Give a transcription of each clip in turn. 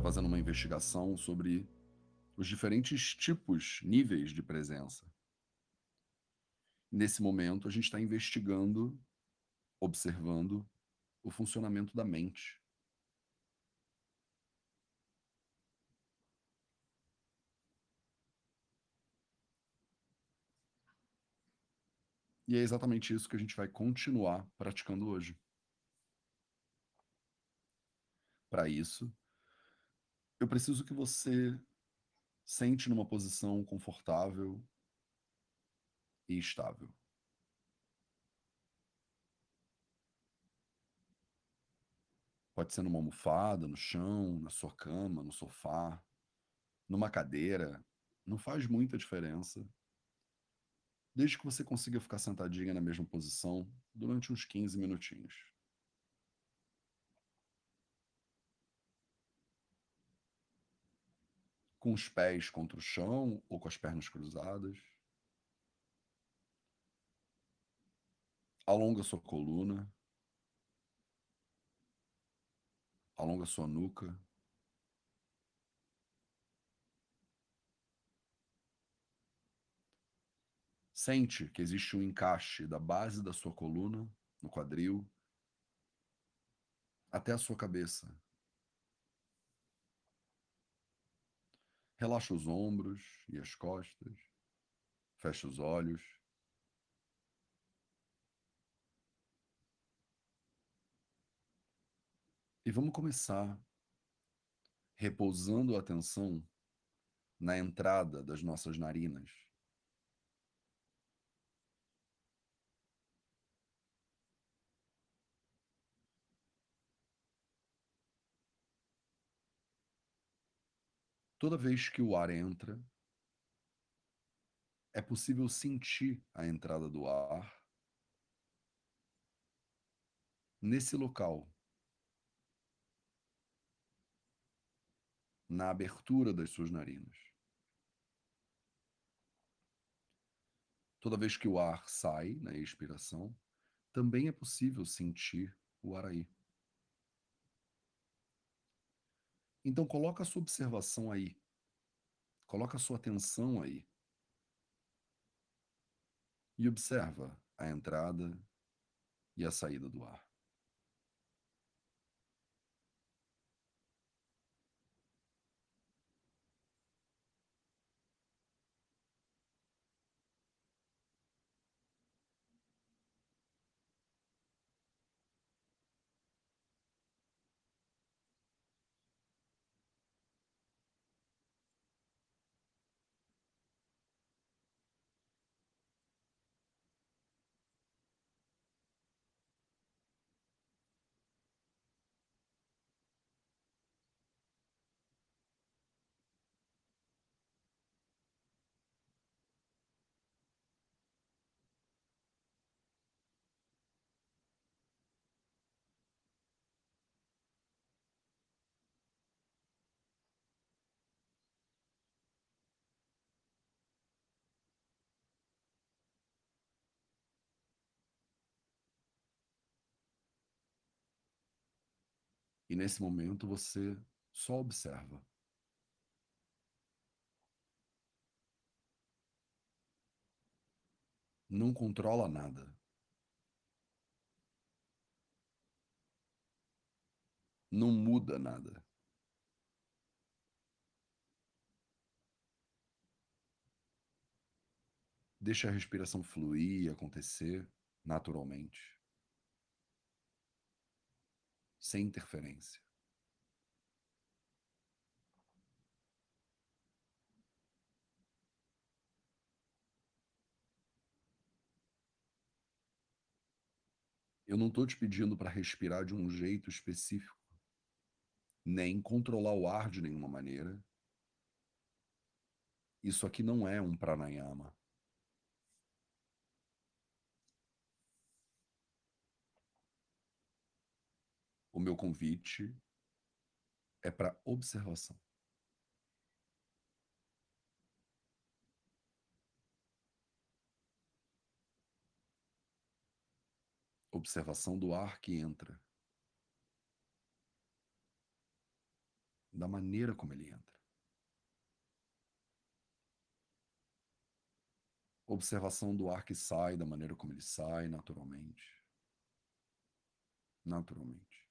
está fazendo uma investigação sobre os diferentes tipos, níveis de presença. Nesse momento, a gente está investigando, observando o funcionamento da mente. E é exatamente isso que a gente vai continuar praticando hoje. Para isso, eu preciso que você sente numa posição confortável e estável. Pode ser numa almofada, no chão, na sua cama, no sofá, numa cadeira, não faz muita diferença desde que você consiga ficar sentadinha na mesma posição durante uns 15 minutinhos. Com os pés contra o chão ou com as pernas cruzadas. Alonga sua coluna. Alonga sua nuca. Sente que existe um encaixe da base da sua coluna, no quadril, até a sua cabeça. Relaxa os ombros e as costas. Fecha os olhos. E vamos começar repousando a atenção na entrada das nossas narinas. Toda vez que o ar entra, é possível sentir a entrada do ar nesse local, na abertura das suas narinas. Toda vez que o ar sai na expiração, também é possível sentir o ar aí. Então coloca a sua observação aí. Coloca a sua atenção aí. E observa a entrada e a saída do ar. E nesse momento você só observa. Não controla nada. Não muda nada. Deixa a respiração fluir, acontecer naturalmente. Sem interferência. Eu não estou te pedindo para respirar de um jeito específico, nem controlar o ar de nenhuma maneira. Isso aqui não é um pranayama. O meu convite é para observação. Observação do ar que entra, da maneira como ele entra. Observação do ar que sai, da maneira como ele sai, naturalmente. Naturalmente.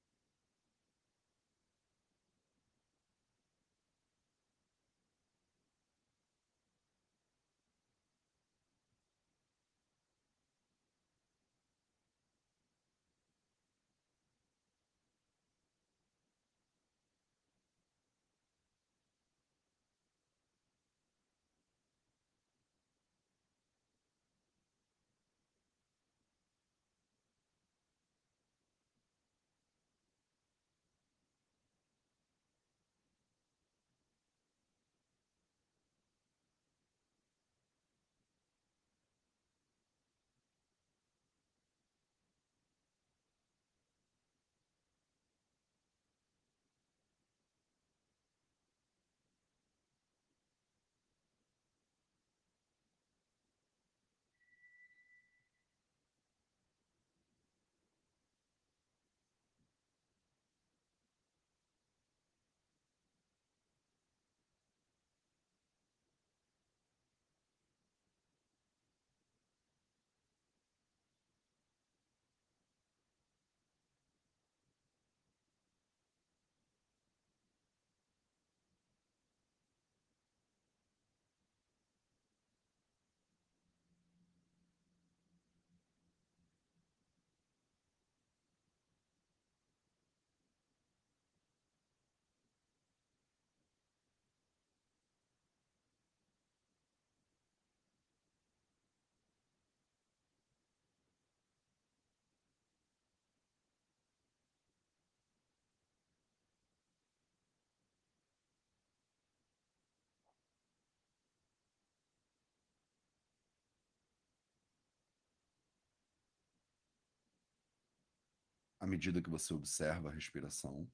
Medida que você observa a respiração.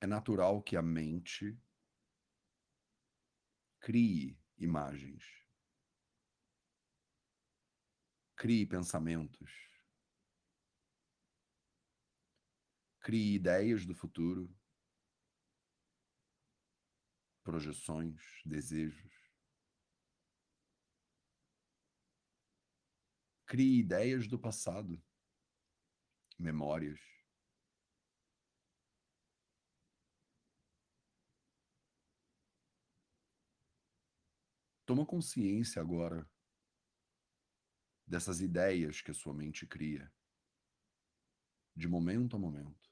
É natural que a mente crie imagens, crie pensamentos, crie ideias do futuro, projeções, desejos. Crie ideias do passado, memórias. Toma consciência agora dessas ideias que a sua mente cria, de momento a momento.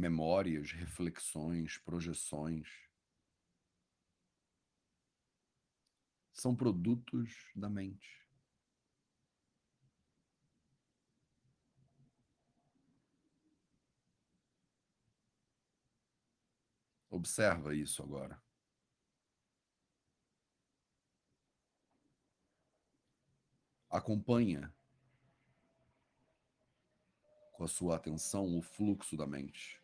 Memórias, reflexões, projeções. São produtos da mente. Observa isso agora. Acompanha com a sua atenção o fluxo da mente.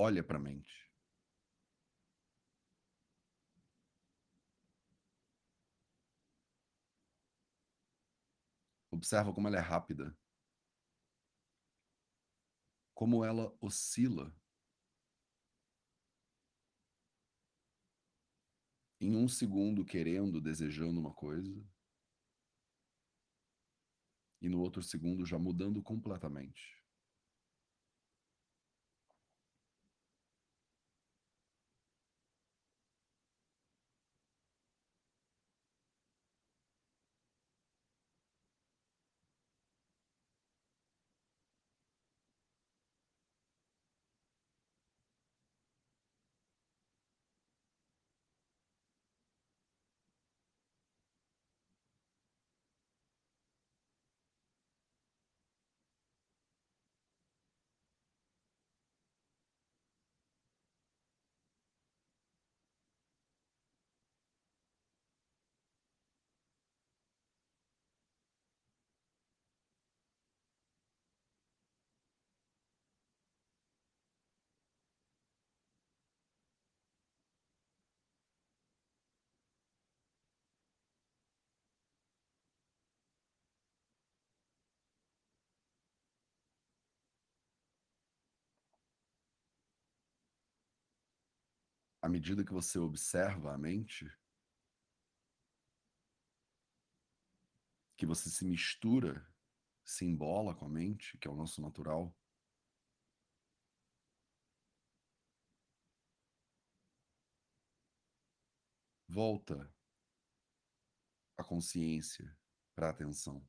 Olha para a mente. Observa como ela é rápida. Como ela oscila. Em um segundo querendo, desejando uma coisa. E no outro segundo já mudando completamente. À medida que você observa a mente, que você se mistura, se embola com a mente, que é o nosso natural, volta a consciência para a atenção.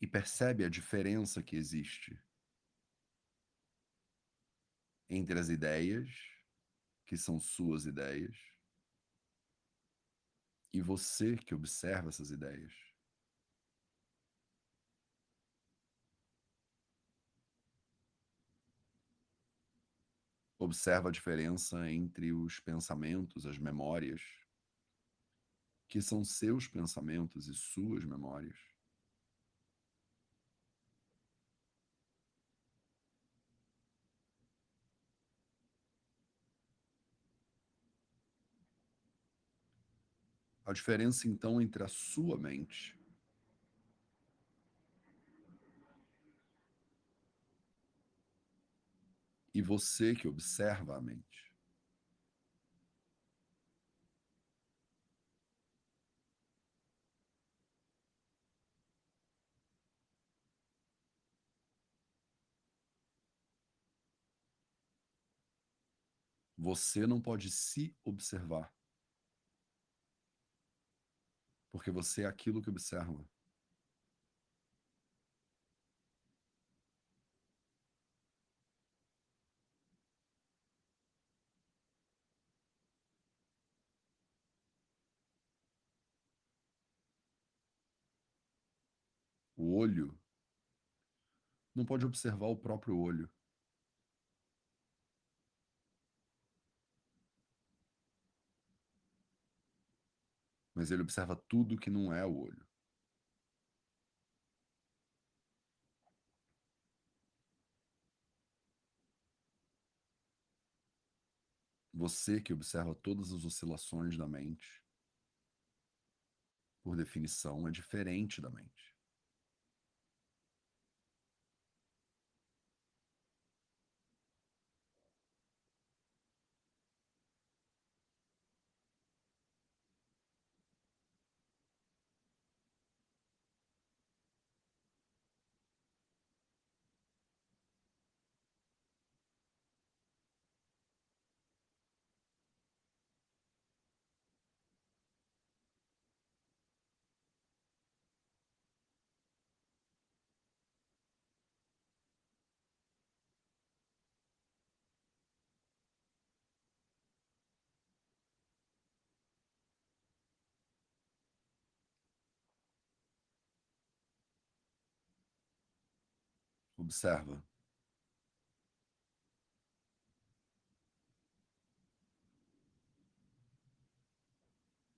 E percebe a diferença que existe entre as ideias, que são suas ideias, e você que observa essas ideias. Observa a diferença entre os pensamentos, as memórias, que são seus pensamentos e suas memórias. A diferença então entre a sua mente e você que observa a mente. Você não pode se observar. Porque você é aquilo que observa. O olho não pode observar o próprio olho. Mas ele observa tudo que não é o olho. Você que observa todas as oscilações da mente, por definição, é diferente da mente. Observa.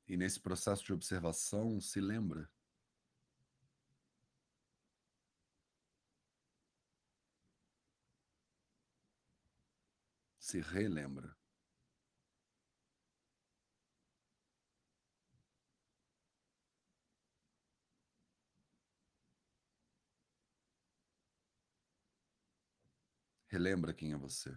E nesse processo de observação, se lembra. Se relembra. Relembra quem é você.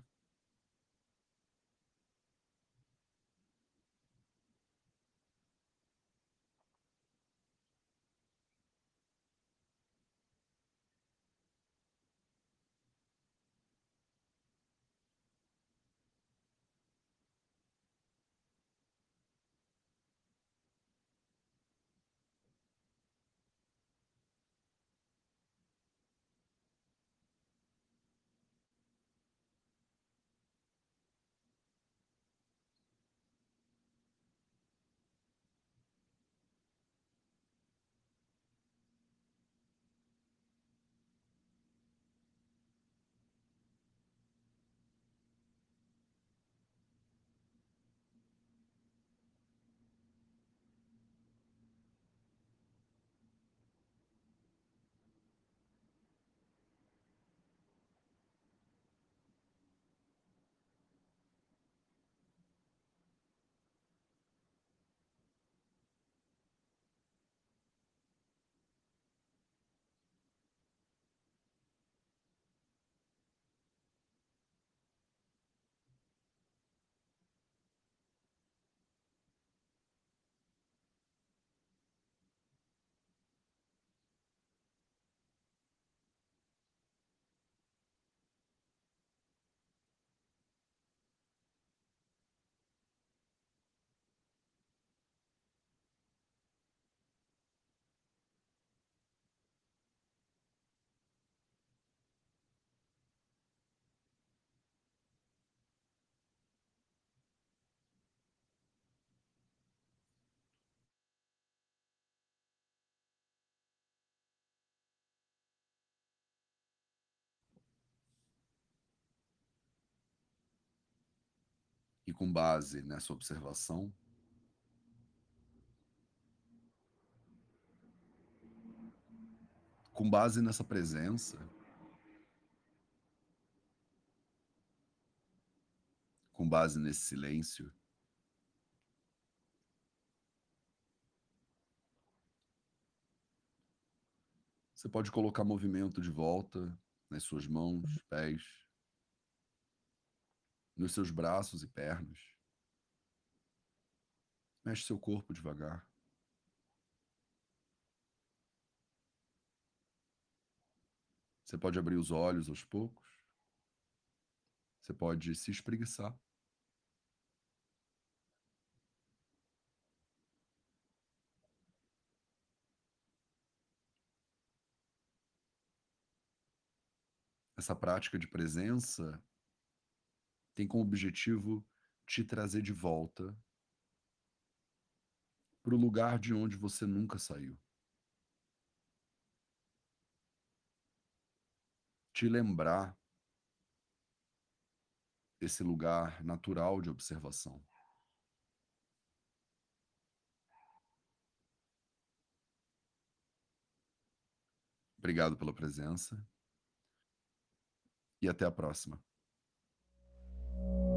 Com base nessa observação? Com base nessa presença? Com base nesse silêncio? Você pode colocar movimento de volta nas suas mãos, pés, nos seus braços e pernas. Mexe seu corpo devagar. Você pode abrir os olhos aos poucos. Você pode se espreguiçar. Essa prática de presença tem como objetivo te trazer de volta para o lugar de onde você nunca saiu. Te lembrar esse lugar natural de observação. Obrigado pela presença e até a próxima. thank you